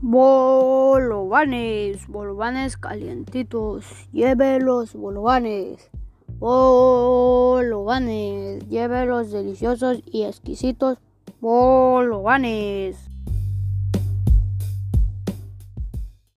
Bolovanes, bolovanes calientitos, lleve los bolovanes. Bolovanes, lleve los deliciosos y exquisitos bolovanes.